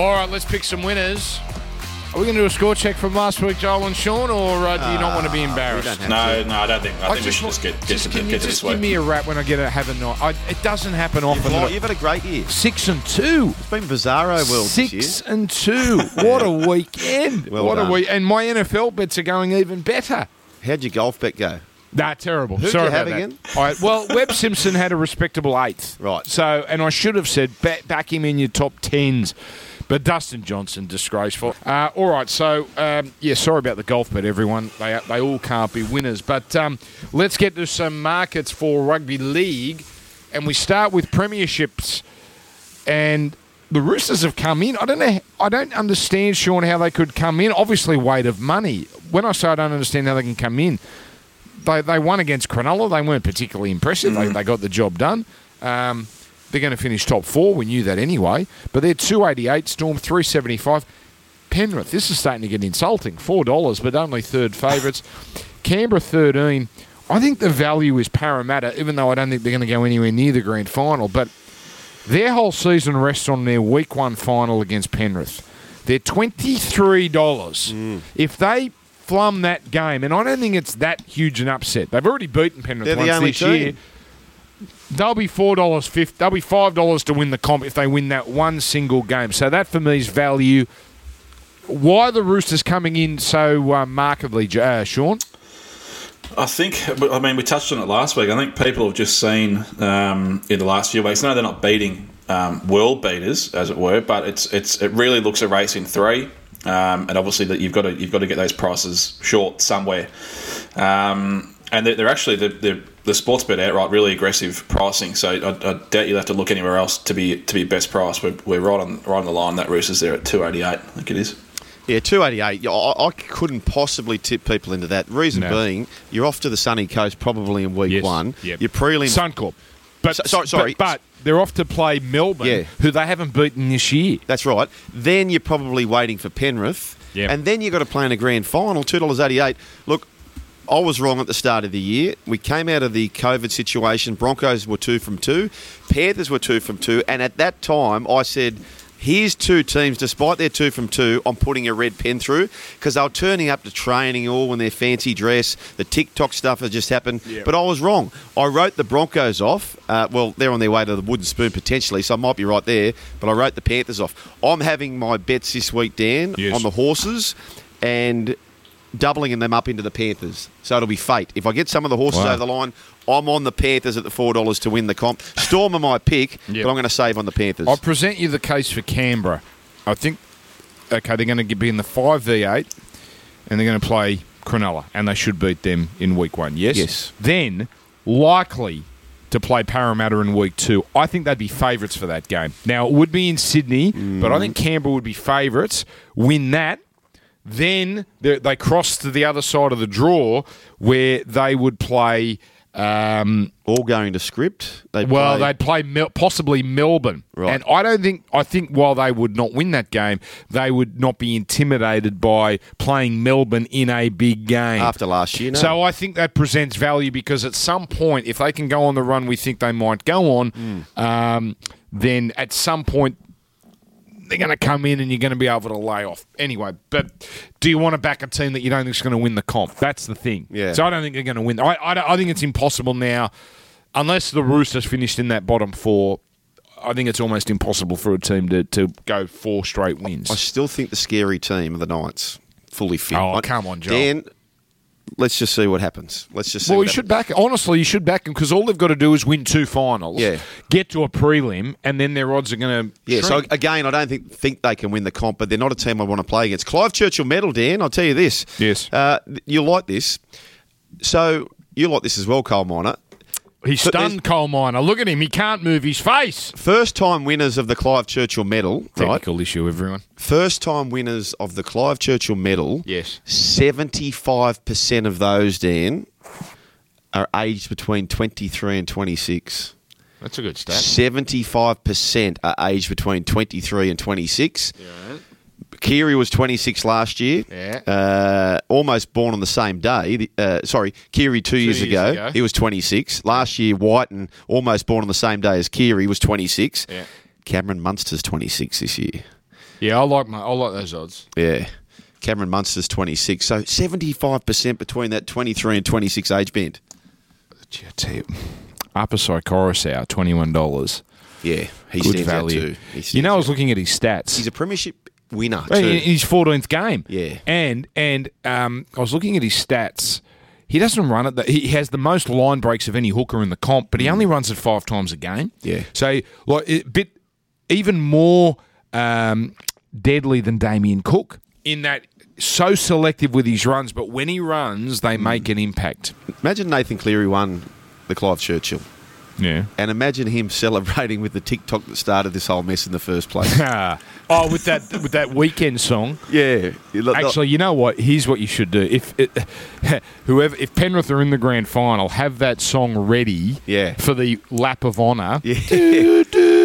All right, let's pick some winners. Are we going to do a score check from last week, Joel and Sean, or uh, do you not want to be embarrassed? don't have No, no, I don't think. I, think we should just get get just- can get you to just this give me a rap when I get to have a night. I, it doesn't happen often. I- you've had a great year. Six and two. It's been bizarro world this year. Six and two. What a weekend! Well what done. a week! And my NFL bets are going even better. How'd your golf bet go? Nah, terrible. Who'd Sorry you have again? All right, well, Webb Simpson had a respectable eighth. Right. So, and I should have said back, back him in your top tens. But Dustin Johnson, disgraceful. Uh, all right, so um, yeah, sorry about the golf bet, everyone. They they all can't be winners. But um, let's get to some markets for rugby league, and we start with premierships. And the Roosters have come in. I don't know. I don't understand, Sean, how they could come in. Obviously, weight of money. When I say I don't understand how they can come in, they, they won against Cronulla. They weren't particularly impressive. They, they got the job done. Um, they're going to finish top four. We knew that anyway. But they're 288, Storm 375. Penrith, this is starting to get insulting. $4, but only third favourites. Canberra 13. I think the value is Parramatta, even though I don't think they're going to go anywhere near the grand final. But their whole season rests on their week one final against Penrith. They're $23. Mm. If they flum that game, and I don't think it's that huge an upset. They've already beaten Penrith They're the once only this year. They'll be four dollars fifty. They'll be five dollars to win the comp if they win that one single game. So that for me is value. Why the Roosters coming in so uh, markedly, uh, Sean? I think, I mean, we touched on it last week. I think people have just seen um, in the last few weeks. No, they're not beating um, world beaters, as it were, but it's it's it really looks a race in three, um, and obviously that you've got to you've got to get those prices short somewhere. Um, and they're, they're actually the, the the Sportsbet outright really aggressive pricing. So I, I doubt you'll have to look anywhere else to be to be best price. We're, we're right on right on the line. That Roosters there at two eighty eight. I think it is. Yeah, 288. Yeah, I, I couldn't possibly tip people into that. Reason No. being, you're off to the sunny coast probably in week one. Yep. Your prelim. Suncorp. But So- sorry- sorry. But, but they're off to play Melbourne, Yeah. who they haven't beaten this year. That's right. Then you're probably waiting for Penrith. Yep. And then you've got to play in a grand final, $2.88. Look, I was wrong at the start of the year. We came out of the COVID situation. Broncos were two from two. Panthers were two from two. And at that time, I said, here's two teams, despite their two from two, I'm putting a red pen through because they were turning up to training all in their fancy dress. The TikTok stuff has just happened. Yep. But I was wrong. I wrote the Broncos off. Uh, well, they're on their way to the wooden spoon potentially, so I might be right there. But I wrote the Panthers off. I'm having my bets this week, Dan, Yes. on the horses and doubling them up into the Panthers. So it'll be fate. If I get some of the horses Wow. over the line, I'm on the Panthers at the four dollars to win the comp. Storm are my pick, Yep. but I'm going to save on the Panthers. I'll present you the case for Canberra. I think, okay, they're going to be in the 5v8 and they're going to play Cronulla, and they should beat them in week one, yes? Yes. Then, likely to play Parramatta in week two. I think they'd be favourites for that game. Now, it would be in Sydney, but I think mm. Canberra would be favourites. Win that. Then they they cross to the other side of the draw where they would play. Um, All going to script. They well, play- they'd play Mel- possibly Melbourne, Right. and I don't think. I think while they would not win that game, they would not be intimidated by playing Melbourne in a big game. after last year. No. So I think that presents value because at some point, if they can go on the run we think they might go on, Hmm. um, then at some point they're going to come in and you're going to be able to lay off anyway. But do you want to back a team that you don't think is going to win the comp? That's the thing. Yeah. So I don't think they're going to win. I, I, I think it's impossible now, unless the Roosters finished in that bottom four. I think it's almost impossible for a team to, to go four straight wins. I still think the scary team of the Knights fully fit. Oh, I- come on, Joel. Dan. Let's just see what happens. Let's just see. Well, you should happens. back. Honestly, you should back them because all they've got to do is win two finals, Yeah. get to a prelim, and then their odds are going to. Yeah, so again, I don't think think they can win the comp, but they're not a team I want to play against. Clive Churchill medal, Dan. I'll tell you this. Yes. uh, you'll like this. So you like this as well, Cole Miner. He's stunned coal miner. Look at him; he can't move his face. First time winners of the Clive Churchill medal, right? Technical issue, everyone. First time winners of the Clive Churchill medal. Yes. Seventy five percent of those, Dan, are aged between twenty three and twenty six. That's a good stat. Seventy-five percent are aged between twenty-three and twenty-six. Keary was twenty-six last year. Yeah. Uh, almost born on the same day. Uh, sorry, Keary two, years, years ago, ago. He was twenty-six. Last year, Wighton almost born on the same day as Keary was twenty-six. Yeah. Cameron Munster's twenty-six this year. Yeah, I like my I like those odds. Yeah. Cameron Munster's 26. So 75% between that 23 and 26 age band. Gee, you, Upper twenty one dollars. Yeah, he Good stands value. out too. Stands You know, I was looking at his stats. he's a premiership winner too. in his fourteenth game. Yeah. and and um, I was looking at his stats. He doesn't run it. He has the most line breaks of any hooker in the comp, but he only runs it five times a game. Yeah. So like a bit even more um, deadly than Damien Cook in that so selective with his runs, but when he runs, they make an impact. Imagine Nathan Cleary won the Clive Churchill. Yeah. And imagine him celebrating with the TikTok that started this whole mess in the first place. oh, with that with that weekend song. yeah. Actually, you know what? Here's what you should do. If it, whoever, if Penrith are in the grand final, have that song ready. Yeah. For the lap of honour. Yeah.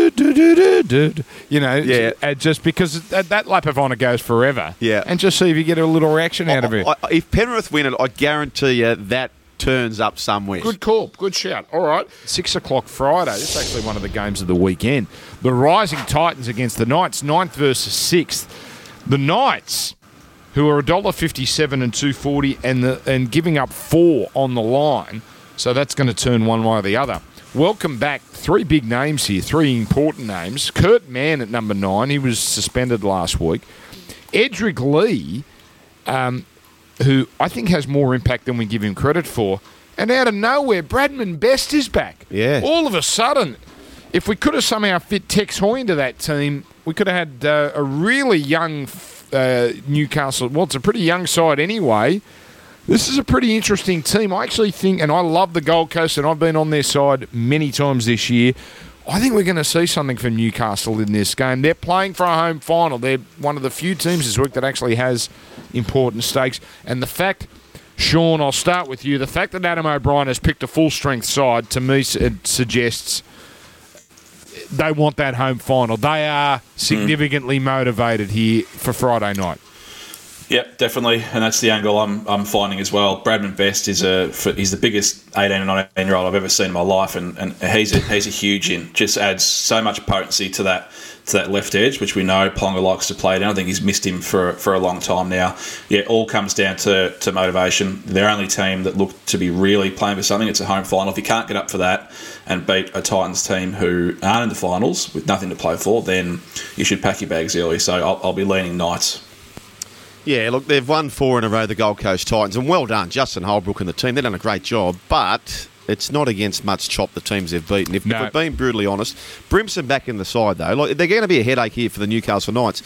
Do, do, do. You know. Yeah. uh, Just because that, that lap of honour goes forever. Yeah. And just see if you get a little reaction out of it. I- I- if Penrith win it, I guarantee you that turns up somewhere. Good call. Good shout. All right. Six o'clock Friday. This is actually one of the games of the weekend. The Rising Titans against the Knights, ninth versus sixth. The Knights, who are $1.57 and 240 and the and giving up four on the line. So that's going to turn one way or the other. Welcome back. Three big names here, three important names. Kurt Mann at number nine. He was suspended last week. Edrick Lee, um, who I think has more impact than we give him credit for. And out of nowhere, Bradman Best is back. Yeah. All of a sudden, if we could have somehow fit Tex Hoy into that team, we could have had uh, a really young uh, Newcastle. Well, it's a pretty young side anyway. This is a pretty interesting team. I actually think, and I love the Gold Coast, and I've been on their side many times this year. I think we're going to see something from Newcastle in this game. They're playing for a home final. They're one of the few teams this week that actually has important stakes. And the fact, Sean, I'll start with you. The fact that Adam O'Brien has picked a full strength side to me it suggests they want that home final. They are hmm. significantly motivated here for Friday night. Yep, definitely, and that's the angle I'm, I'm finding as well. Bradman Best is a he's the biggest 18 and 19 year old I've ever seen in my life, and, and he's a, he's a huge in. Just adds so much potency to that to that left edge, which we know Ponga likes to play. down. I think he's missed him for for a long time now. Yeah, all comes down to, to motivation. Their only team that looked to be really playing for something. It's a home final. If you can't get up for that and beat a Titans team who aren't in the finals with nothing to play for, then you should pack your bags early. So I'll, I'll be leaning Knights. Yeah, look, they've won four in a row, the Gold Coast Titans, and well done, Justin Holbrook and the team. They've done a great job, but it's not against much chop the teams they've beaten. If, No. if we're being brutally honest, Brimson back in the side though, like they're going to be a headache here for the Newcastle Knights.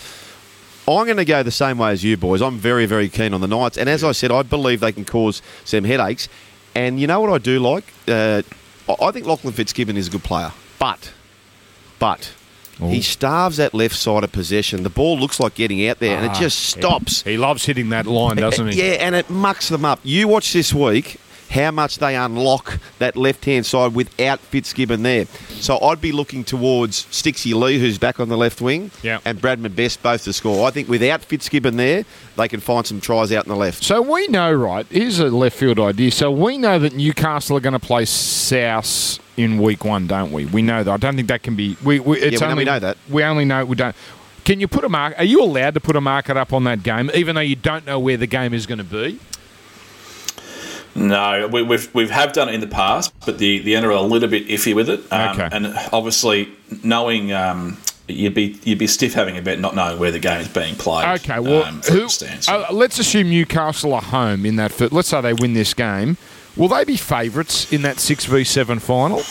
I'm going to go the same way as you boys. I'm very, very keen on the Knights, and as I said, I believe they can cause some headaches. And you know what I do like? Uh, I I think Lachlan Fitzgibbon is a good player, but, but. He starves that left side of possession. The ball looks like getting out there, and it Ah, just stops. He loves hitting that line, doesn't he? Yeah, and it mucks them up. You watch this week how much they unlock that left hand side without Fitzgibbon there. So I'd be looking towards Stixie Lee, who's back on the left wing, and Bradman Best both to score. I think without Fitzgibbon there, they can find some tries out in the left. So we know, right? Here's a left field idea. So we know that Newcastle are going to play South in week one, don't we? We know that. I don't think that can be. We, we, it's we know- we only, know that. We only know we don't. Can you put a mark? Are you allowed to put a market up on that game, even though you don't know where the game is going to be? No, we, we've we've have done it in the past, but the the owner are a little bit iffy with it. Um, Okay. And obviously, knowing um, you'd be you'd be stiff having a bet, not knowing where the game is being played. Okay, well, um, who, uh, let's assume Newcastle are home in that. fir- Let's say they win this game. Will they be favourites in that six v seven final?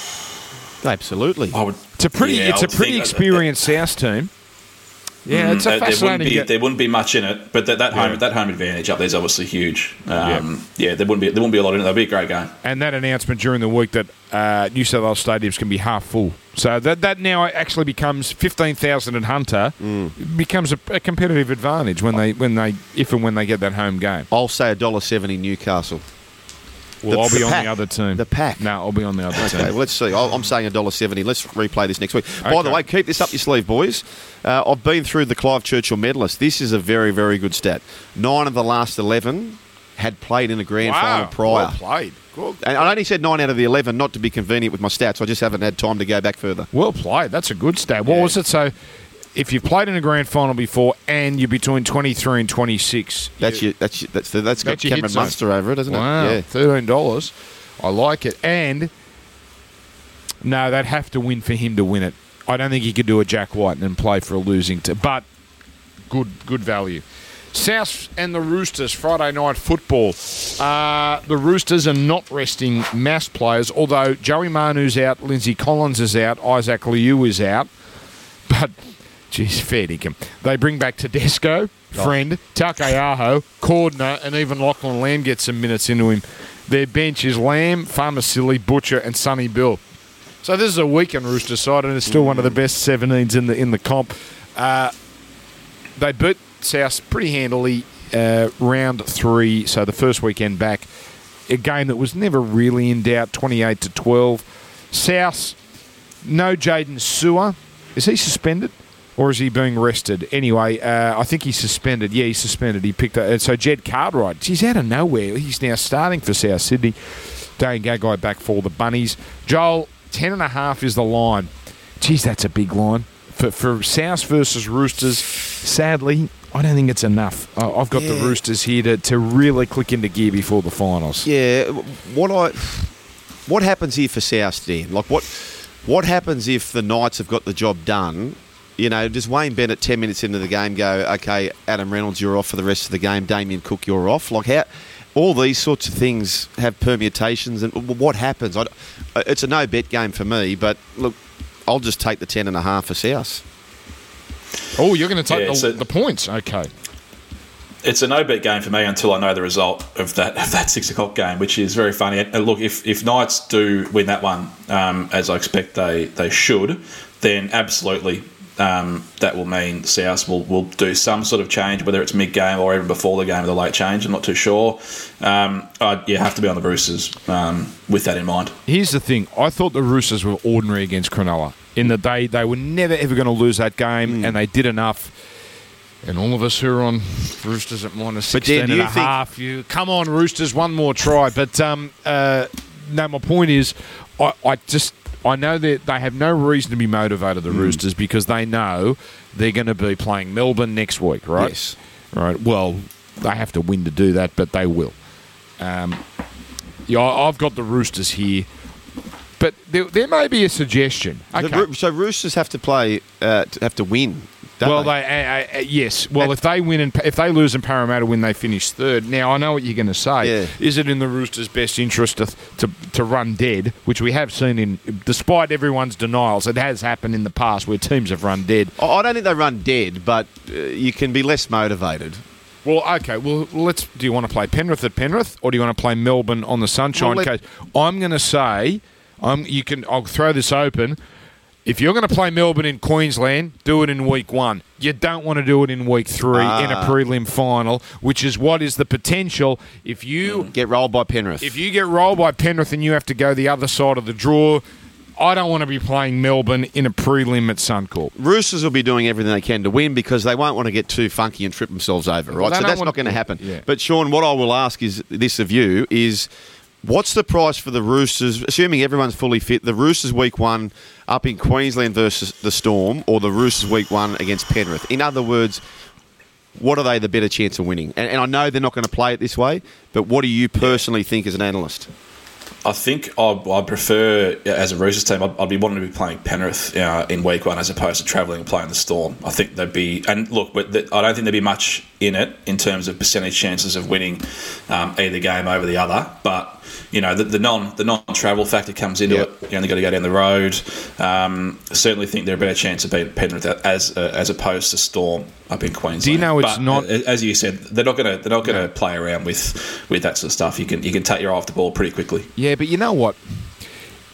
Absolutely. I would. It's a pretty, yeah, it's a pretty think that- experienced South team. Yeah, it's a Mm, there- there wouldn't fascinating. be ga- there wouldn't be much in it, but that, that Yeah. home that home advantage up there is obviously huge. Um, yeah. there wouldn't be there wouldn't be a lot in it. That'd be a great game. and that announcement during the week that uh, New South Wales stadiums can be half full. So that that now actually becomes fifteen thousand at Hunter becomes a, a competitive advantage when they when they if and when they get that home game. I'll say $1.70 Newcastle. Well, The- I'll be the on pack. the other team. The pack. No, I'll be on the other Okay, team. well, let's see. I'll- I'm saying $1.70. Let's replay this next week. By the way, keep this up your sleeve, boys. Uh, I've been through the Clive Churchill medalist. This is a very, very good stat. Nine of the last 11 had played in a grand final prior. well played. Good. And I only said nine out of the 11, not to be convenient with my stats. I just haven't had time to go back further. Well played. That's a good stat. What Yeah. was it? So if you've played in a grand final before and you're between 23 and 26. That's you, your, that's your, that's the, that's got That's Cameron. Munster over it, hasn't Wow, it? Yeah. thirteen dollars. I like it. And no, they'd have to win for him to win it. I don't think he could do a Jack Wighton and play for a losing team. But good, good value. South and the Roosters Friday night football. Uh, the Roosters are not resting mass players, although Joey Manu's out, Lindsay Collins is out, Isaac Liu is out. But geez, fair dinkum. They bring back Tedesco, friend, Taukeiaho, Cordner, and even Lachlan Lamb gets some minutes into him. Their bench is Lamb, Faamausili, Butcher, and Sonny Bill. So this is a weekend Rooster side, and it's still one of the best 17s in the in the comp. Uh, they beat South pretty handily uh, round three, so the first weekend back. A game that was never really in doubt, 28 to 12. South, no Jaydn Su'A. Is he suspended? Or is he being rested? Anyway, uh, I think he's suspended. Yeah, he's suspended. He picked up. So Jed Cartwright, he's out of nowhere. He's now starting for South Sydney. Dane Gagai back for the Bunnies. Joel, 10.5 is the line. Geez, that's a big line. For, for South versus Roosters, sadly, I don't think it's enough. I've got the Roosters here to, to really click into gear before the finals. Yeah, what I what happens here for South Dan? Like what what happens if the Knights have got the job done? You know, does Wayne Bennett ten minutes into the game go, okay, Adam Reynolds, you're off for the rest of the game. Damien Cook, you're off. Like how all these sorts of things have permutations, and what happens? I, it's a no bet game for me, but look, I'll just take the ten and a half for South. Oh, you're going to take Yeah, the, so- the points. Okay. it's a no bet game for me until I know the result of that of that six o'clock game, which is very funny. And look, if if Knights do win that one, um, as I expect they they should, then absolutely. Um, that will mean South will, will do some sort of change, whether it's mid game or even before the game with a late change. I'm not too sure. Um, I yeah, have to be on the Roosters um, with that in mind. Here's the thing. I thought the Roosters were ordinary against Cronulla. In the day, they were never ever going to lose that game, and they did enough. And all of us who are on Roosters at minus But 16 Dan, and you a think- half, you come on Roosters, one more try. But um, uh, no, my point is, I, I just I know that they have no reason to be motivated. The Roosters because they know they're going to be playing Melbourne next week, right? Yes. Right. Well, they have to win to do that, but they will. Um, yeah, I've got the Roosters here, but there, there may be a suggestion. Okay. Roo- So Roosters have to play, uh, have to win. Well, they? they, uh, uh, yes. Well, if they win and if they lose and Parramatta win, they finish third. Now I know what you're going to say. Yeah. Is it in the Roosters' best interest to, to to run dead, which we have seen in, despite everyone's denials, it has happened in the past where teams have run dead. I don't think they run dead, but uh, you can be less motivated. Well, okay. Well, let's. Do you want to play Penrith at Penrith, or do you want to play Melbourne on the Sunshine Well, Coast? I'm going to say, I'm. You can. I'll throw this open. If you're going to play Melbourne in Queensland, do it in week one. You don't want to do it in week three in a Ah. prelim final, which is what is the potential if you Get rolled by Penrith. if you get rolled by Penrith and you have to go the other side of the draw. I don't want to be playing Melbourne in a prelim at Suncorp. Roosters will be doing everything they can to win because they won't want to get too funky and trip themselves over, right? they so that's not going to happen. yeah. But Sean, what I will ask is this of you is what's the price for the Roosters, assuming everyone's fully fit, the Roosters week one up in Queensland versus the Storm or the Roosters week one against Penrith? In other words, what are they the better chance of winning? And, and I know they're not going to play it this way, but what do you personally think as an analyst? I think I'd prefer, as a Roosters team, I'd, I'd be wanting to be playing Penrith uh, in week one as opposed to travelling and playing the Storm. I think they'd be, and look, but I don't think there'd be much in it in terms of percentage chances of winning um, either game over the other. But you know, the, the non the non travel factor comes into Yep. it. You only got to go down the road. Um, certainly think they're a better chance of beating Penrith as uh, as opposed to Storm up in Queensland. Do you know it's But, not- uh, as you said, they're not going to they're not going to play around with with that sort of stuff. You can you can take your eye off the ball pretty quickly. Yeah, but you know what?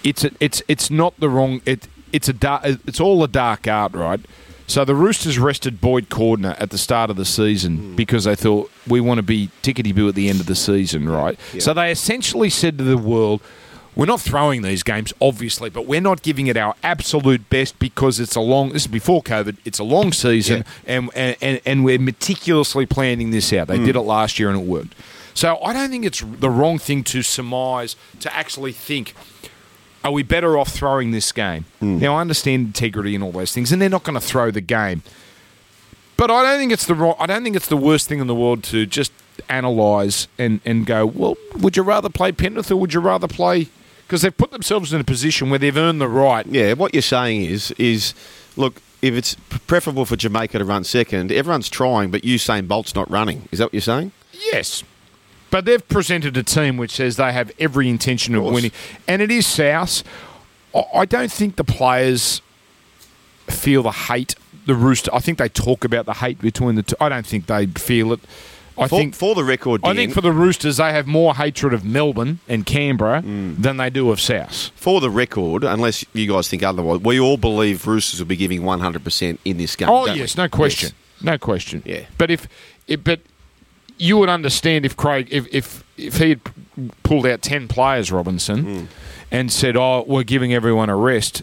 It's a, it's it's not the wrong. It it's a dark, it's all a dark art, right? So the Roosters rested Boyd Cordner at the start of the season hmm. because they thought we want to be tickety boo at the end of the season, right? So they essentially said to the world. We're not throwing these games, obviously, but we're not giving it our absolute best because it's a long. This is before COVID. It's a long season, and, and and and we're meticulously planning this out. They hmm. did it last year and it worked. So I don't think it's the wrong thing to surmise to actually think are we better off throwing this game? Hmm. Now I understand integrity and all those things, and they're not going to throw the game. But I don't think it's the ro- I don't think it's the worst thing in the world to just analyse and, and go, well, would you rather play Penrith or would you rather play? Because they've put themselves in a position where they've earned the right. Yeah, what you're saying is is look, if it's preferable for Jamaica to run second, everyone's trying, but Usain Bolt's not running. Is that what you're saying? Yes. But they've presented a team which says they have every intention of, course. winning. And it is South. I- don't think the players feel the hate, the rooster. I think they talk about the hate between the two. I don't think they feel it. I For, think for the record, I think for the Roosters, they have more hatred of Melbourne and Canberra Mm. than they do of South. for the record, unless you guys think otherwise, we all believe Roosters will be giving 100% in this game. Oh yes, we? no question, Yes. no question. Yeah. But if, if, but you would understand if Craig, if if if he had pulled out ten players, Robinson, Hmm. and said, "Oh, we're giving everyone a rest,"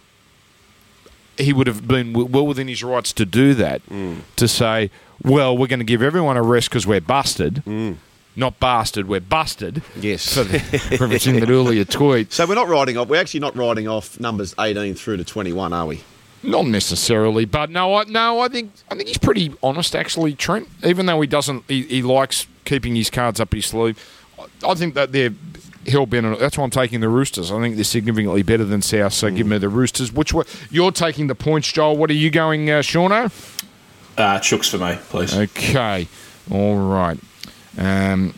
he would have been well within his rights to do that. Hmm. To say, "Well, we're going to give everyone a rest because we're busted." Hmm. Not bastard, we're busted. Yes. For the, referencing that earlier tweet. So we're not writing off. We're actually not writing off numbers 18 through to 21, are we? Not necessarily, but no, I, no, I think I think he's pretty honest actually, Trent. Even though he doesn't, he, he likes keeping his cards up his sleeve. I, I think that they're hell bent. That's why I'm taking the Roosters. I think they're significantly better than South. So give me the Roosters. Which way, you're taking the points, Joel? What are you going, uh, Shauno? Uh, chooks for me, please. Okay, all right. Um,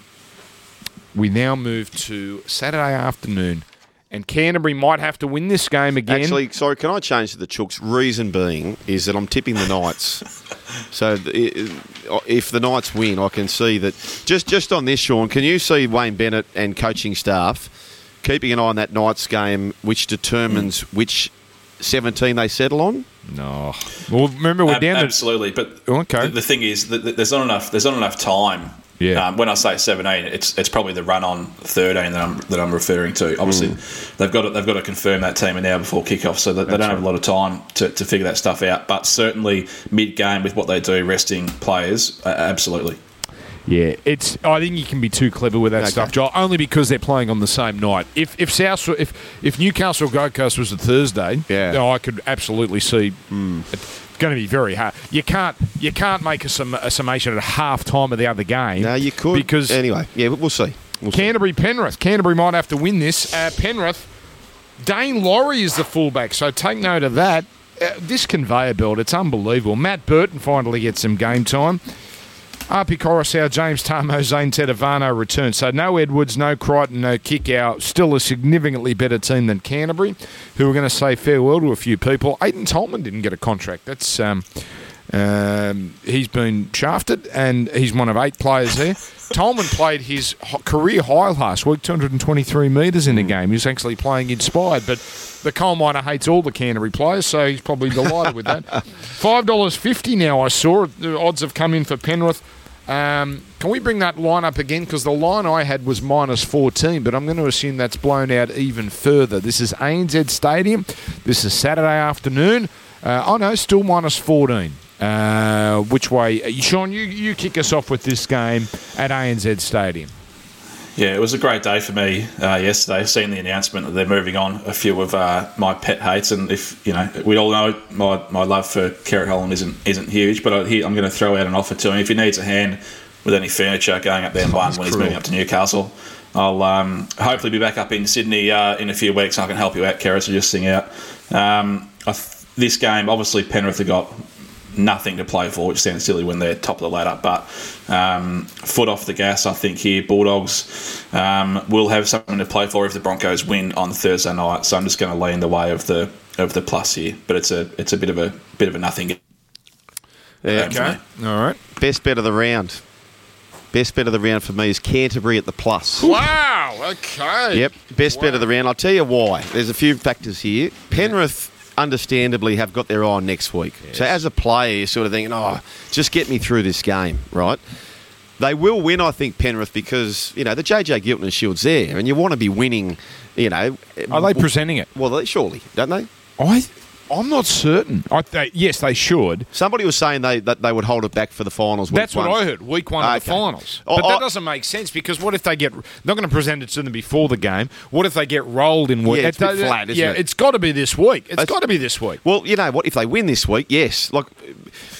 we now move to Saturday afternoon, and Canterbury might have to win this game again. Actually, sorry, can I change to the Chooks? Reason being is that I'm tipping the Knights. so if the Knights win, I can see that. Just just on this, Sean, can you see Wayne Bennett and coaching staff keeping an eye on that Knights game, which determines mm. which 17 they settle on? no. Well, remember we're Ab- down to absolutely, but oh, Okay. the, the thing is that that there's not enough. There's not enough time. Yeah. Um, when I say 17, it's it's probably the run on 13 that I'm that I'm referring to. Obviously, Mm. they've got to, they've got to confirm that team and now before kickoff, so that they don't have a lot of time to, to figure that stuff out. But certainly mid game with what they do, resting players, uh, absolutely. Yeah, it's. I think you can be too clever with that Okay. stuff, Joel. Only because they're playing on the same night. If if South, if if Newcastle Gold Coast was a Thursday, Yeah. no, I could absolutely see. It's going to be very hard. You can't you can't make a, sum, a summation at half time of the other game. No, you could. because anyway, yeah, we'll see. We'll see. Canterbury Penrith. Canterbury might have to win this. Uh, Penrith. Daine Laurie is the fullback, so take note of that. Uh, this conveyor belt, it's unbelievable. Matt Burton finally gets some game time. RP Coruscant, James Tamou, Zane Tetevano return. So no Edwards, no Crichton, no Kikau. Still a significantly better team than Canterbury, who are going to say farewell to a few people. Aiden Tolman didn't get a contract. That's um, um, he's been shafted, and he's one of eight players there. Tolman played his career high last week, 223 metres in the game. He was actually playing inspired, but the coal miner hates all the Canterbury players, so he's probably delighted with that. $5.50 now, I saw. The odds have come in for Penrith. Um, can we bring that line up again? Because the line I had was minus 14, but I'm going to assume that's blown out even further. This is ANZ Stadium. This is Saturday afternoon. Uh, oh no, still minus 14. Uh, which way? Uh, Sean, you, you kick us off with this game at ANZ Stadium. Yeah, it was a great day for me uh, yesterday. Seeing the announcement that they're moving on a few of uh, my pet hates, and if you know, we all know my, my love for Kerrod Holland isn't isn't huge, but I, he, I'm going to throw out an offer to him if he needs a hand with any furniture going up there and one when he's moving up to Newcastle. I'll um, hopefully be back up in Sydney uh, in a few weeks. and I can help you out, Kerrett. So just sing out. Um, I th- this game, obviously, Penrith have got nothing to play for, which sounds silly when they're top of the ladder. But um, foot off the gas, I think here Bulldogs um, will have something to play for if the Broncos win on Thursday night. So I'm just going to lay in the way of the of the plus here. But it's a it's a bit of a bit of a nothing. game Yeah. for me. All right. Best bet of the round. Best bet of the round for me is Canterbury at the plus. Wow. Okay. Yep, best bet of the round. I'll tell you why. There's a few factors here. Penrith, understandably, have got their eye on next week. So as a player, you're sort of thinking, oh, just get me through this game, right? They will win, I think, Penrith, because, you know, the JJ Giltinan Shield's there, and you want to be winning, you know. Are they presenting it? Well, they surely, don't they? I I'm not certain. I th- yes, they should. Somebody was saying they that they would hold it back for the finals. Week That's what one. I heard. Week one of the finals, Oh, but that oh. doesn't make sense because what if they get? Not going to present it to them before the game. What if they get rolled in week? Yeah, it's a bit It- flat, isn't yeah, it? it's got to be this week. It's That's- got to be this week. Well, you know what? If they win this week, yes. Like,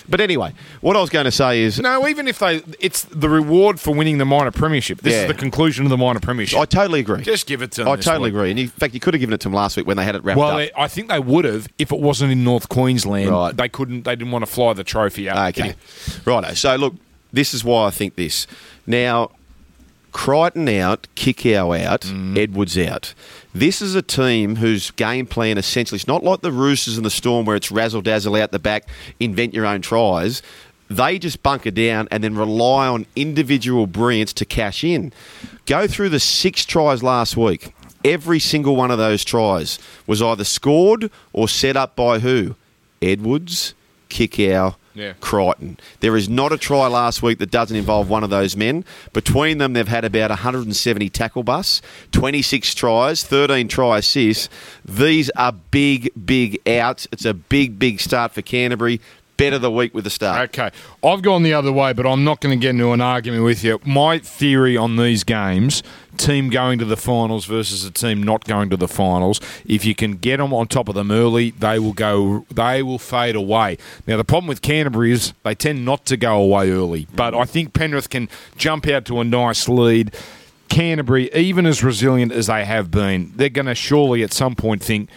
but anyway, what I was going to say is, No, even if they, it's the reward for winning the minor premiership. This Yeah. is the conclusion of the minor premiership. I totally agree. Just give it to them. I this totally week. agree. And in fact, you could have given it to them last week when they had it wrapped Well, up. they, I think they would have if it wasn't in North Queensland. Right. They couldn't. They didn't want to fly the trophy out. Okay. Righto. So, look, this is why I think this. Now, Crichton out, Kikau out, Mm. Edwards out. This is a team whose game plan essentially it's not like the Roosters and the Storm where it's razzle dazzle out the back, invent your own tries. They just bunker down and then rely on individual brilliance to cash in. Go through the six tries last week. Every single one of those tries was either scored or set up by who? Edwards, Kikau, Yeah. Crichton. There is not a try last week that doesn't involve one of those men. Between them, they've had about 170 tackle busts, 26 tries, 13 try assists. These are big, big outs. It's a big, big start for Canterbury. Better the week with the start. Okay. I've gone the other way, but I'm not going to get into an argument with you. My theory on these games team going to the finals versus a team not going to the finals, if you can get them on top of them early, they will go they will fade away. Now the problem with Canterbury is they tend not to go away early, but I think Penrith can jump out to a nice lead. Canterbury, even as resilient as they have been, they're going to surely at some point think,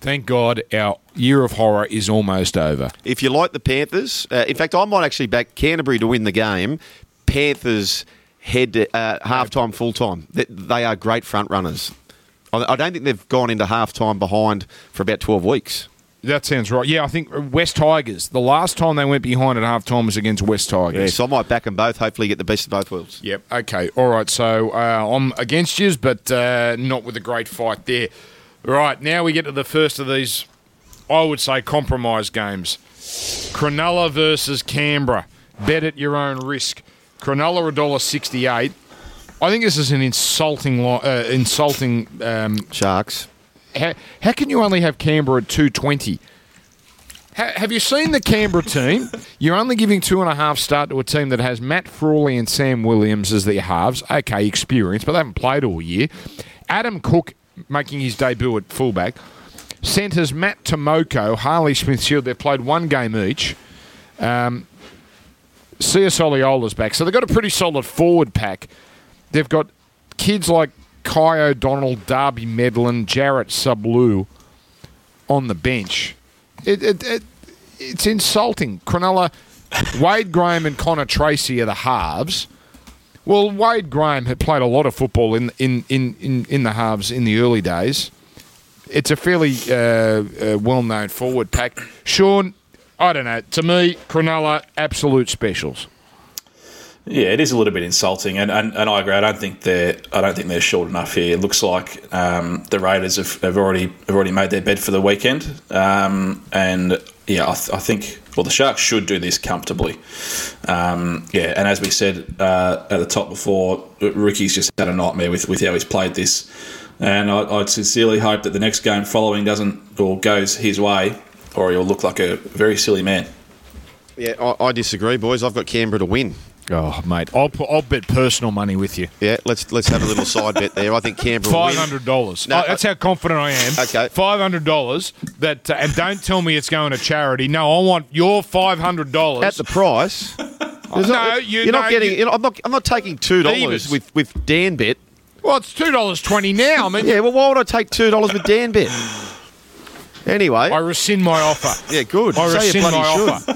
thank God our year of horror is almost over. If you like the Panthers, uh, in fact, I might actually back Canterbury to win the game. Panthers head to uh, half time, full time. They, they are great front runners. I, I don't think they've gone into half time behind for about 12 weeks. That sounds right. Yeah, I think West Tigers. The last time they went behind at half time was against West Yeah, Tigers. so I might back them both. Hopefully, get the best of both worlds. Yep. Okay. All right. So uh, I'm against yous, but uh, not with a great fight there. Right. Now we get to the first of these, I would say, compromise games. Cronulla versus Canberra. Bet at your own risk. Cronulla a dollar sixty-eight. I think this is an insulting, li- uh, insulting um, Sharks. how, how can you only have Canberra at 220? Ha, have you seen the Canberra team? You're only giving two and a half start to a team that has Matt Frawley and Sam Williams as their halves. Okay, experience, but they haven't played all year. Adam Cook making his debut at fullback. Centres Matt Timoko, Harley Smith Shield. They've played one game each. Um, Sia Soliola's back. So they've got a pretty solid forward pack. They've got kids like Kai O'Donnell, Darby Medlin, Jarrett Sublu on the bench. It, it, it, it's insulting. Cronulla, Wade Graham and Connor Tracey are the halves. Well, Wade Graham had played a lot of football in in, in, in, in the halves in the early days. It's a fairly uh, uh, well known forward pack. Sean, I don't know. To me, Cronulla, absolute specials. Yeah, it is a little bit insulting, and, and, and I agree. I don't think they're I don't think they're short enough here. It looks like um, the Raiders have, have already have already made their bed for the weekend, um, and yeah, I, th- I think well the Sharks should do this comfortably. Um, yeah, and as we said uh, at the top before, Ricky's just had a nightmare with, with how he's played this, and I, I'd sincerely hope that the next game following doesn't or goes his way, or he'll look like a very silly man. Yeah, I, I disagree, boys. I've got Canberra to win. Oh, mate, I'll put, I'll bet personal money with you. Yeah, let's let's have a little side bet there. I think Canberra Five hundred dollars. No, oh, that's how confident I am. Okay. five hundred dollars. That uh, and don't tell me it's going to charity. No, I want your five hundred dollars at the price. There's No, not- you- you're not getting. you- know, I'm not. I'm not taking two dollars with with Dan bet. Well, it's two dollars twenty now. I mean, Yeah, well, why would I take two dollars with Dan bet? Anyway, I rescind my offer. yeah, good. I you rescind my should. offer.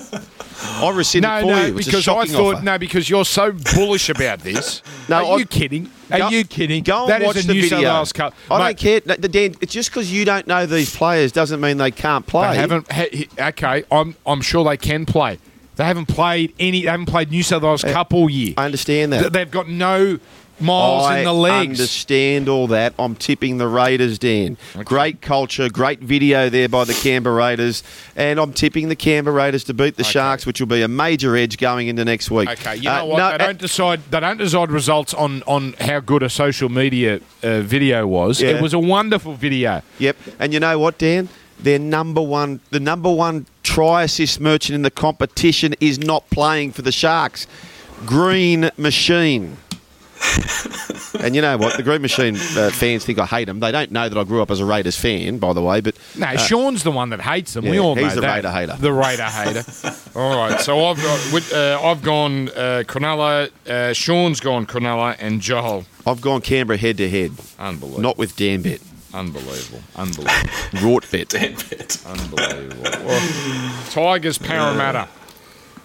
I rescind No, for no, you. It's because I thought offer. no, because you're so bullish about this. No, are I- you kidding? Are Go- you kidding? Go and That is watch a the New South. Wales Cup. I Mate, don't care. No, Dan, it's just because you don't know these players doesn't mean they can't play. They haven't. okay, I'm. I'm sure they can play. They haven't played any. They haven't played New South Wales eh, Cup all year. I understand that. They've got no miles I in the legs. I understand all that. I'm tipping the Raiders, Dan. Great culture, great video there by the Canberra Raiders, and I'm tipping the Canberra Raiders to beat the Sharks, which will be a major edge going into next week. Okay, you Uh, know what? no, they don't decide. They don't decide results on on how good a social media uh, video was. Yeah. It was a wonderful video. Yep. And you know what, Dan? their number one, the number one try assist merchant in the competition is not playing for the Sharks. Green Machine. And you know what? The Green Machine uh, fans think I hate them. They don't know that I grew up as a Raiders fan, by the way. But No, Sean's the one that hates them. we yeah, all know he's the that. Raider hater. The Raider hater. all right, so I've got uh, I've gone uh, Cronulla, uh, Sean's gone Cronulla, and Joel. I've gone Canberra head to head, Unbelievable. not with Dan Bet, unbelievable. Unbelievable. Rort Bet. Damn it. Unbelievable. Well, Tigers Parramatta.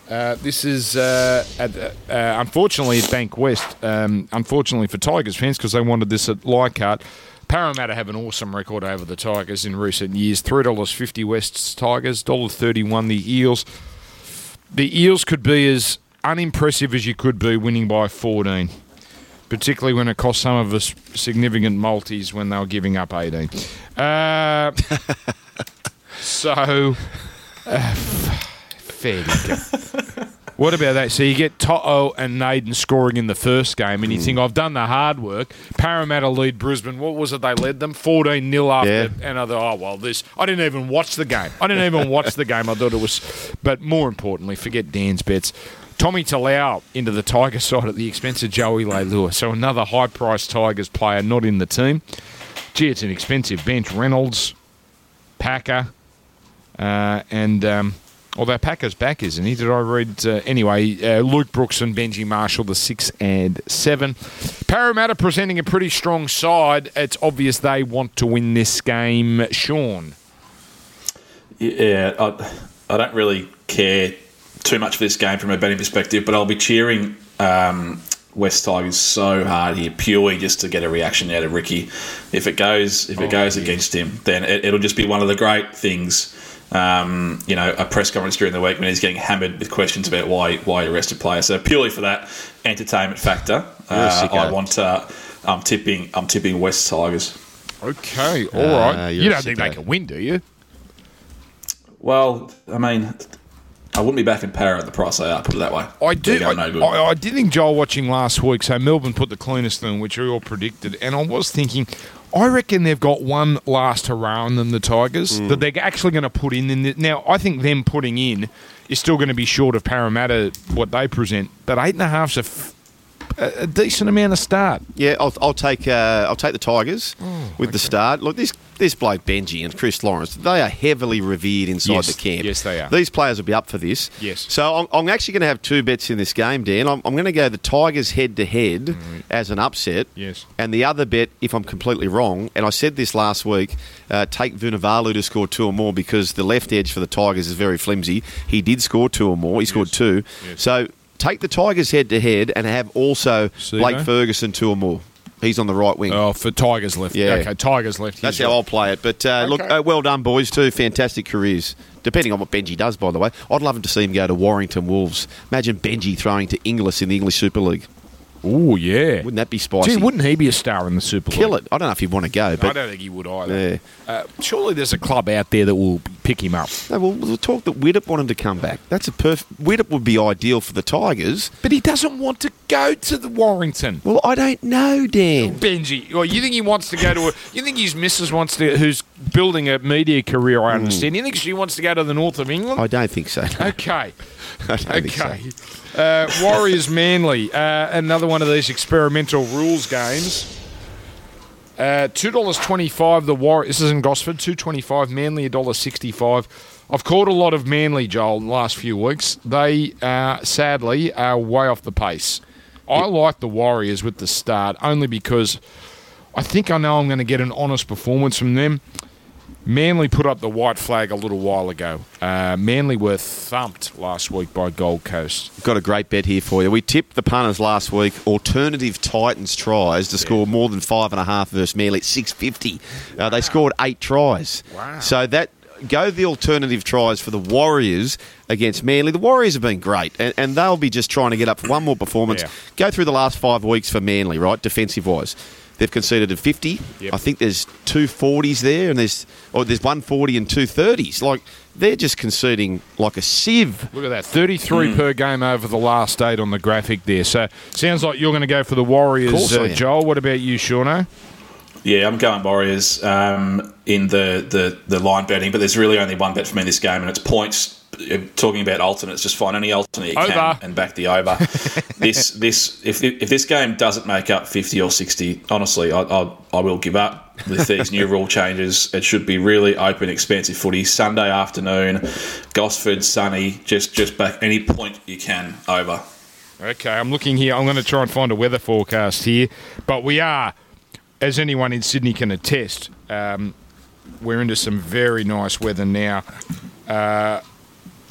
Uh, this is uh, at, uh, unfortunately at Bankwest. Um, unfortunately for Tigers fans because they wanted this at Leichhardt. Parramatta have an awesome record over the Tigers in recent years. Three dollars fifty West's Tigers, dollar thirty one the Eels. The Eels could be as unimpressive as you could be, winning by fourteen. Particularly when it cost some of us significant multis when they were giving up eighteen. Uh, so, uh, fair dinkum. What about that? So you get Toto and Naden scoring in the first game, and you think, I've done the hard work. Parramatta lead Brisbane. What was it they led them? 14 0 after. Yeah. And I thought, oh, well, this. I didn't even watch the game. I didn't even watch the game. I thought it was. But more importantly, forget Dan's bets. Tommy Talau into the Tiger side at the expense of Joey Leilua. So another high priced Tigers player not in the team. Gee, it's an expensive bench. Reynolds, Packer, uh, and um, although Packer's back, isn't he? Did I read? Uh, anyway, uh, Luke Brooks and Benji Marshall, the six and seven. Parramatta presenting a pretty strong side. It's obvious they want to win this game. Sean. Yeah, I, I don't really care too much for this game from a betting perspective, but I'll be cheering um, West Tigers so hard here, purely just to get a reaction out of Ricky. If it goes, if it Oh, goes yeah. against him, then it, it'll just be one of the great things. Um, you know, a press conference during the week when he's getting hammered with questions about why why he arrested players. So purely for that entertainment factor, uh. I want. Uh, I'm tipping. I'm tipping West Tigers. Okay, all Ah, right. you're You a don't think they can win, do you? Well, I mean, I wouldn't be back in power at the price they are. Put it that way. I do. I, no. I, I did think Joel watching last week. So Melbourne put the cleanest thing, which we all predicted, and I was thinking, I reckon they've got one last hurrah in them, the Tigers, Mm. that they're actually going to put in. in the, now, I think them putting in is still going to be short of Parramatta what they present, but eight and a half's a, f- a, a decent amount of start. Yeah, I'll, I'll take uh, I'll take the Tigers Oh, with the start. Look, this this bloke Benji and Chris Lawrence, they are heavily revered inside Yes, the camp. yes, they are. These players will be up for this. Yes. So I'm, I'm actually going to have two bets in this game, Dan. I'm, I'm going to go the Tigers head to head as an upset. Yes. And the other bet, if I'm completely wrong, and I said this last week, uh, take Vunivalu to score two or more because the left edge for the Tigers is very flimsy. He did score two or more. He scored two. Yes. So take the Tigers head to head and have also See Blake? Ferguson two or more. He's on the right wing. Oh, for Tigers left. Yeah. Okay, Tigers left. That's how right. I'll play it. But uh, look, uh, well done, boys. Two fantastic careers. Depending on what Benji does, by the way. I'd love him to see him go to Warrington Wolves. Imagine Benji throwing to Inglis in the English Super League. Oh, yeah. Wouldn't that be spicy? Gee, wouldn't he be a star in the Super League? Kill it. I don't know if he'd want to go, But I don't think he would either. Yeah. Uh, surely there's a club out there that will pick him up. no, well, we'll talk that Widdop wanted to come back. That's a perfect. Widdop would be ideal for the Tigers. But he doesn't want to go to the Warrington. Well, I don't know, Dan. Benji, or you think he wants to go to a? You think his missus wants to? Who's building a media career? I understand. You think she wants to go to the north of England? I don't think so. okay, I don't think so. okay. Uh, Warriors Manly, uh, another one of these experimental rules games. Uh, Two dollars twenty-five. The Warriors. This is in Gosford. Two twenty-five. Manly a dollar sixty-five. I've called a lot of Manly, Joel, in the last few weeks. They, uh, sadly, are way off the pace. I like the Warriors with the start only because I think I know I'm going to get an honest performance from them. Manly put up the white flag a little while ago. Uh, Manly were thumped last week by Gold Coast. Got a great bet here for you. We tipped the punters last week. Alternative Titans tries to score more than five and a half versus Manly at six fifty. Uh, they scored eight tries. Wow. So that go the alternative tries for the Warriors against Manly. The Warriors have been great, and, and they'll be just trying to get up for one more performance. Yeah. Go through the last five weeks for Manly, right? Defensive wise. They've conceded a 50. Yep. I think there's two 40s there, and there's or there's 140 and two 30s. Like they're just conceding like a sieve. Look at that, 33 per game over the last eight on the graphic there. So sounds like you're going to go for the Warriors, course uh. Joel. What about you, Shauno? Yeah, I'm going Warriors um, in the, the, the line betting, but there's really only one bet for me in this game, and it's points. Talking about alternates, just find any alternate you Over. can and back the over. this this if if this game doesn't make up 50 or 60, honestly, I I, I will give up with these new rule changes. It should be really open, expansive footy. Sunday afternoon, Gosford, sunny. Just just back any point you can over. Okay, I'm looking here. I'm going to try and find a weather forecast here, but we are, as anyone in Sydney can attest, um, we're into some very nice weather now. Uh,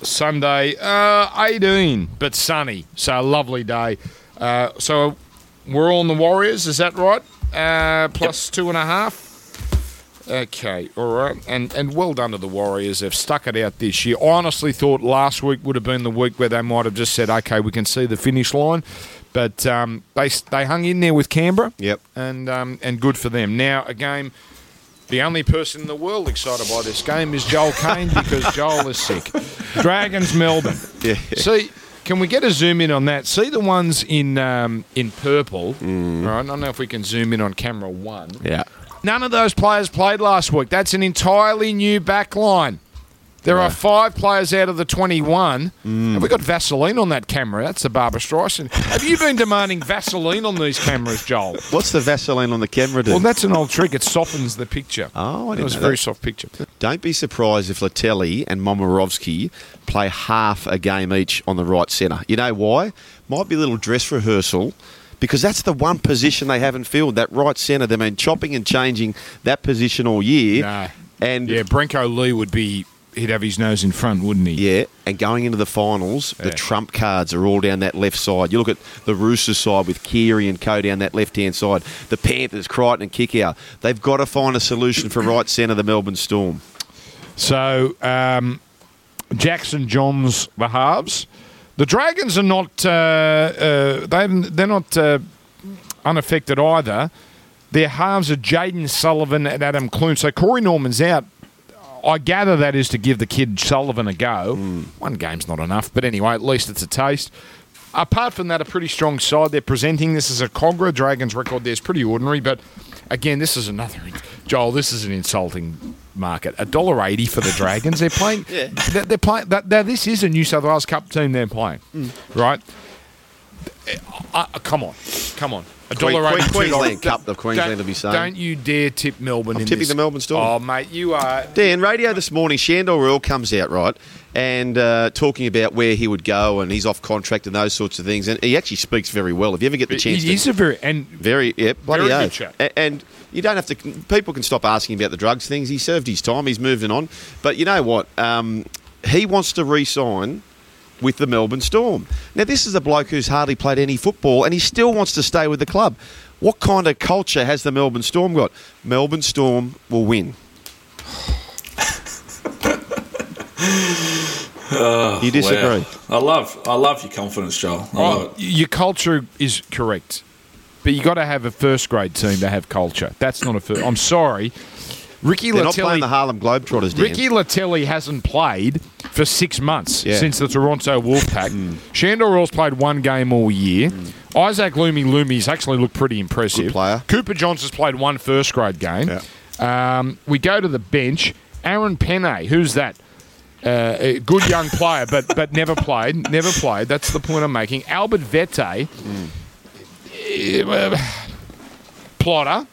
Sunday, uh, 18, but sunny, so a lovely day. Uh, so we're all on the Warriors, is that right? Uh, plus two and a half. Okay, all right, and and well done to the Warriors. They've stuck it out this year. I honestly thought last week would have been the week where they might have just said, "Okay, we can see the finish line," but um, they they hung in there with Canberra. Yep. and um, and good for them. Now a game. The only person in the world excited by this game is Joel Kane because Joel is sick. Dragons Melbourne. Yeah. See, can we get a zoom in on that? See the ones in um, in purple. All right, I don't know if we can zoom in on camera one. Yeah. None of those players played last week. That's an entirely new back line. There are five players out of the 21. Mm. Have we got Vaseline on that camera? That's the Barbra Streisand. Have you been demanding Vaseline on these cameras, Joel? What's the Vaseline on the camera do? Well, that's an old trick. It softens the picture. Oh, I it didn't was a very that. soft picture. Don't be surprised if Leutele and Momorovsky play half a game each on the right centre. You know why? Might be a little dress rehearsal because that's the one position they haven't filled, that right centre. They've been chopping and changing that position all year. No. And Yeah, Brenko Lee would be. He'd have his nose in front, wouldn't he? Yeah, and going into the finals, the trump cards are all down that left side. You look at the Roosters side with Keary and Co down that left hand side. The Panthers, Crichton and Kikau. They've got to find a solution for right centre, the Melbourne Storm. So um, Jackson Johns the halves. The Dragons are not. Uh, uh, they they're not uh, unaffected either. Their halves are Jayden Sullivan and Adam Clune. So Corey Norman's out. I gather that is to give the kid Sullivan a go. One game's not enough, but anyway, at least it's a taste. Apart from that, a pretty strong side. They're presenting this as a Kogarah Dragons record. There's pretty ordinary, but again, this is another. Joel, this is an insulting market. A dollar eighty for the Dragons. They're playing. Yeah. They're, they're playing. That, now, this is a New South Wales Cup team. They're playing, right? Uh, uh, come on, come on. A dollar Queen-. Queensland Cup, the Queensland Don't- be saying. Don't you dare tip Melbourne. I'm in tipping this. the Melbourne Storm. Oh, mate, you are. Dan, radio this morning, Sandor Earl comes out, right, and uh, talking about where he would go and he's off contract and those sorts of things. And he actually speaks very well. If you ever get the chance He to is a very and Very, yeah, bloody Very good chap. And you don't have to. People can stop asking about the drugs things. He served his time. He's moving on. But you know what? Um, he wants to re-sign with the Melbourne Storm. Now, this is a bloke who's hardly played any football, and he still wants to stay with the club. What kind of culture has the Melbourne Storm got? Melbourne Storm will win. you disagree? Wow. I love I love your confidence, Joel. I oh, love Oh, it. your culture is correct, but you got to have a first grade team to have culture. That's not a first. I'm sorry, Ricky They're not playing the Harlem Globetrotters, Dan. Ricky Leutele hasn't played for six months Yeah. since the Toronto Wolfpack. Sandor Earl's played one game all year. Isaac Lumelume's actually looked pretty impressive. Good player. Cooper Johnson's played one first grade game. Um, we go to the bench. Aaron Pene, who's that? Uh, a good young player, but but never played. Never played. That's the point I'm making. Albert Vete, uh, plotter.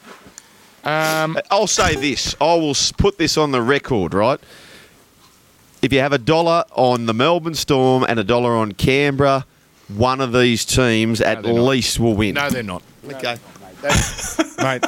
Um, I'll say this. I will put this on the record, right? If you have a dollar on the Melbourne Storm and a dollar on Canberra, one of these teams at they're not. least will win. no, they're not. Okay. mate.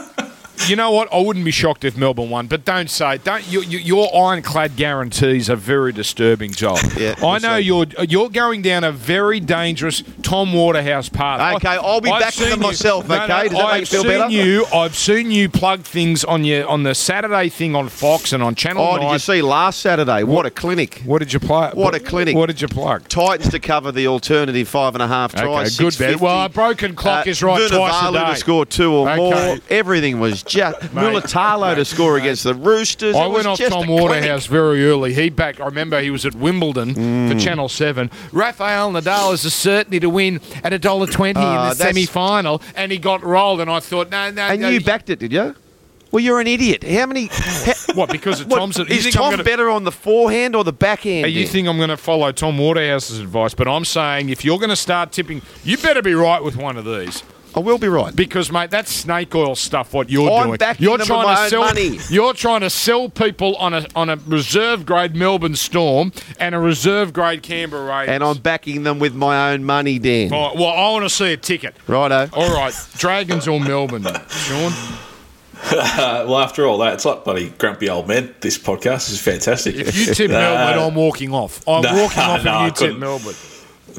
You know what? I wouldn't be shocked if Melbourne won, but don't say don't. You, you, your ironclad guarantees are very disturbing, Joel. Yeah, I know you're you're going down a very dangerous Tom Waterhouse path. Okay, I'll be I've backing them you- myself, No, okay? no, Does that make I've seen better? You, I've seen you plug things on your on the Saturday thing on Fox and on Channel Oh, 9. did you see last Saturday? What a clinic. What did you plug? What a clinic. What did you plug? Titans to cover the alternative five and a half Okay, tries. good bet. 650. Well, a broken clock Uh, is right twice a day. to score two or Okay. more. Everything was just Mulitalo to score against the Roosters. I It went off Tom a clinic. Waterhouse very early. He back. I remember he was at Wimbledon Mm. for Channel Seven. Rafael Nadal is a certainty to win at a dollar twenty Ah, in the semi final, and he got rolled. And I thought, no, no, And no. you backed it, did you? Well, you're an idiot. How many? ha- What, because of what- Tom's... you is Tom gonna- better on the forehand or the backhand? You think I'm going to follow Tom Waterhouse's advice, but I'm saying if you're going to start tipping, you better be right with one of these. I will be right. Because, mate, that's snake oil stuff. What you're I'm doing, backing you're them trying with my to own sell. money. You're trying to sell people on a on a reserve grade Melbourne Storm and a reserve grade Canberra Raiders. And I'm backing them with my own money, Dan. All right, well, I want to see a ticket. Righto. All right, Dragons or Melbourne, Sean? Uh, well, after all that, it's like bloody grumpy old men. This podcast is fantastic. If you tip Melbourne, I'm walking off. I'm no, walking off no, I if you tip couldn't. Melbourne.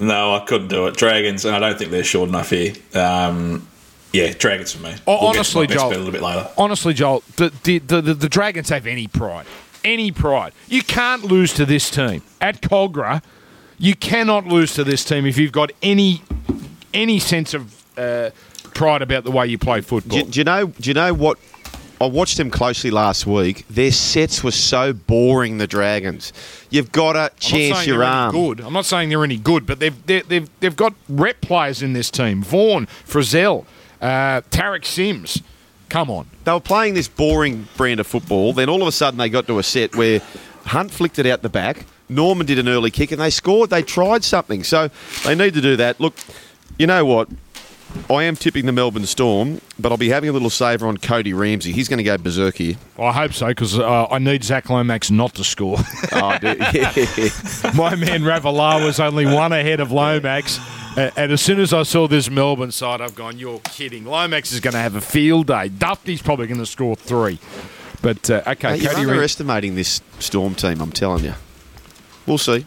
No, I couldn't do it. Dragons, and I don't think they're short enough here. Um, yeah, Dragons for me. Oh, We'll honestly, my Joel. a little bit later. Honestly, Joel, the, the, the, the, the Dragons have any pride. Any pride. You can't lose to this team. At Kogarah, you cannot lose to this team if you've got any any sense of uh, pride about the way you play football. Do, do you know? Do you know what? I watched them closely last week. Their sets were so boring. The Dragons. You've got to chance your arm. Good. I'm not saying they're any good, but they've they've they've, they've got rep players in this team. Vaughan, Frizzell, uh, Tariq Sims. Come on. They were playing this boring brand of football. Then all of a sudden they got to a set where Hunt flicked it out the back. Norman did an early kick and they scored. They tried something. So they need to do that. Look, you know what? I am tipping the Melbourne Storm, but I'll be having a little saver on Cody Ramsey. He's going to go berserk here. I hope so because uh, I need Zach Lomax not to score. Oh. My man Ravalawa was only one ahead of Lomax. And as soon as I saw this Melbourne side, I've gone, you're kidding. Lomax is going to have a field day. Duffy's probably going to score three. But, uh, okay, Hey, you're underestimating this Storm team, I'm telling you. We'll see.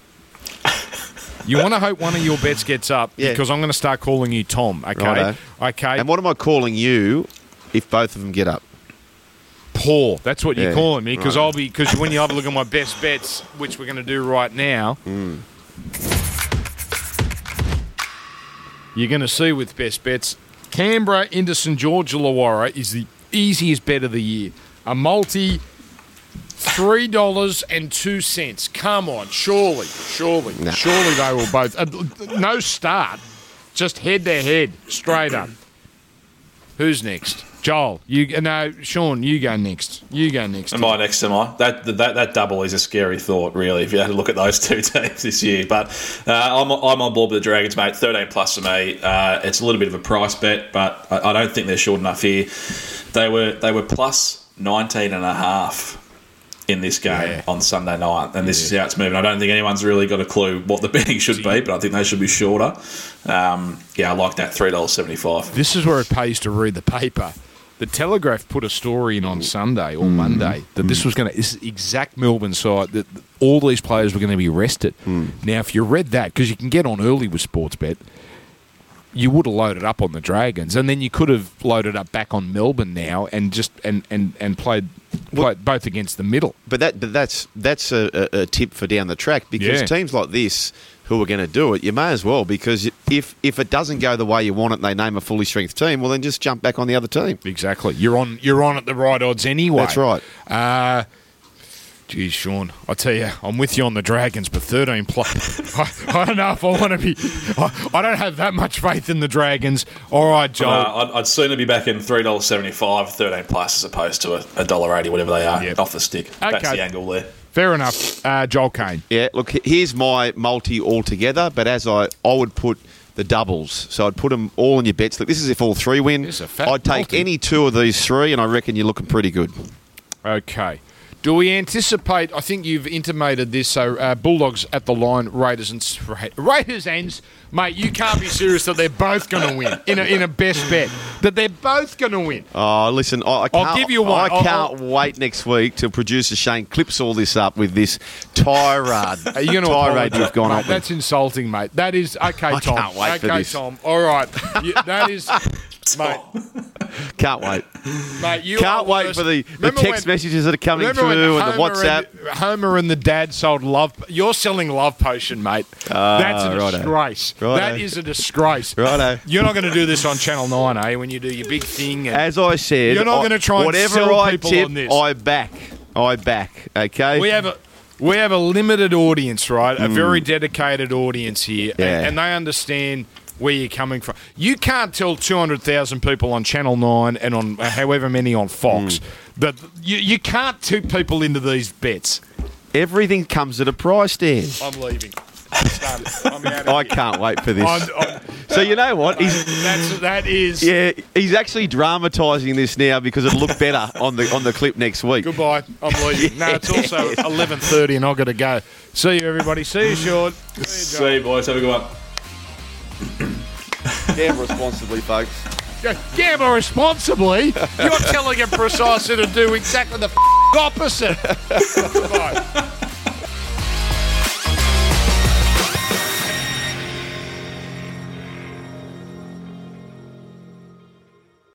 You want to hope one of your bets gets up Yeah. because I'm going to start calling you Tom, okay? Righto. Okay, And what am I calling you if both of them get up? poor. That's what you're Yeah, calling me because right. I'll be because when you have a look at my best bets, which we're going to do right now, Hmm. you're going to see with best bets, Canberra into St George Illawarra is the easiest bet of the year. A multi. Three dollars and two cents. Come on, surely, surely, Nah. surely they will both. Uh, no start, just head to head, straight up. Who's next? Joel, you no, Sean, you go next. You go next. Am I next? Am I? That, that that double is a scary thought, really, if you had to look at those two teams this year. But uh, I'm, I'm on board with the Dragons, mate. 13 plus for me. Uh, it's a little bit of a price bet, but I, I don't think they're short enough here. They were they were plus 19 and a half in this game Yeah. on Sunday night, and this is how it's moving. I don't think anyone's really got a clue what the betting should be, but I think they should be shorter. Um, yeah, I like that three dollars seventy five. This is where it pays to read the paper. The Telegraph put a story in on Sunday or mm. Monday that this mm. was going to this exact Melbourne side that all these players were going to be rested. Mm. Now, if you read that, because you can get on early with Sportsbet, you would have loaded up on the Dragons, and then you could have loaded up back on Melbourne now and just and and and played, played both against the middle. But that, but that's that's a, a, a tip for down the track because Yeah. teams like this who are going to do it, you may as well because if if it doesn't go the way you want it, and they name a fully strength team, well then just jump back on the other team. Exactly. You're on. You're on at the right odds anyway. That's right. Uh, geez, Sean, I tell you, I'm with you on the Dragons, but 13 plus. I, I don't know if I want to be. I, I don't have that much faith in the Dragons. All right, Joel. Uh, I'd, I'd sooner be back in three dollars seventy five, thirteen plus, as opposed to a, a dollar eighty, whatever they are, Yep. off the stick. That's the angle there. Fair enough. Uh, Joel Kane. Yeah, look, here's my multi altogether, but as I I would put the doubles, so I'd put them all in your bets. Look, this is if all three win. A fat I'd take multi. any two of these three, and I reckon you're looking pretty good. Okay. Do we anticipate? I think you've intimated this. So uh, Bulldogs at the line, Raiders and Raiders ends. Mate, you can't be serious that they're both going to win in a, in a best bet. That they're both going to win. Oh, listen, I, I can't, give you one. I I'll- can't wait next week till producer Shane clips all this up with this tirade. Are you going to tirade you've gone mate, on with. That's insulting, mate. That is okay, I Tom. can't wait okay, for this. Tom. All right, You- that is, mate. Can't wait. Mate, you Can't wait for the, the text when- messages that are coming through and the WhatsApp. And, Homer and the dad sold love. You're selling love potion, mate. Oh, that's a righto. disgrace. Righto. That is a disgrace. Righto. You're not going to do this on Channel Nine, eh? When you do your big thing. And As I said, You're not gonna try and whatever sell I people tip, on this. I back. I back. Okay. we have a we have a limited audience, right? A very dedicated audience here, and-. Yeah. and, they understand where you're coming from. You can't tell 200,000 people on Channel 9 and on uh, however many on Fox Hmm. But you, you can't tip people into these bets. Everything comes at a price, Dan. I'm leaving. It's done. I'm out I can't wait for this. I'm, I'm, so you know what? He's that's, that is. yeah, he's actually dramatising this now because it'll look better on the on the clip next week. Goodbye. I'm leaving. No, it's also 11.30 and I've got to go. See you, everybody. See you, Sean. See you, John. See you, boys. Have a good one. Damn responsibly, folks. Gamble responsibly. You're telling him precisely to do exactly the f- opposite. Goodbye.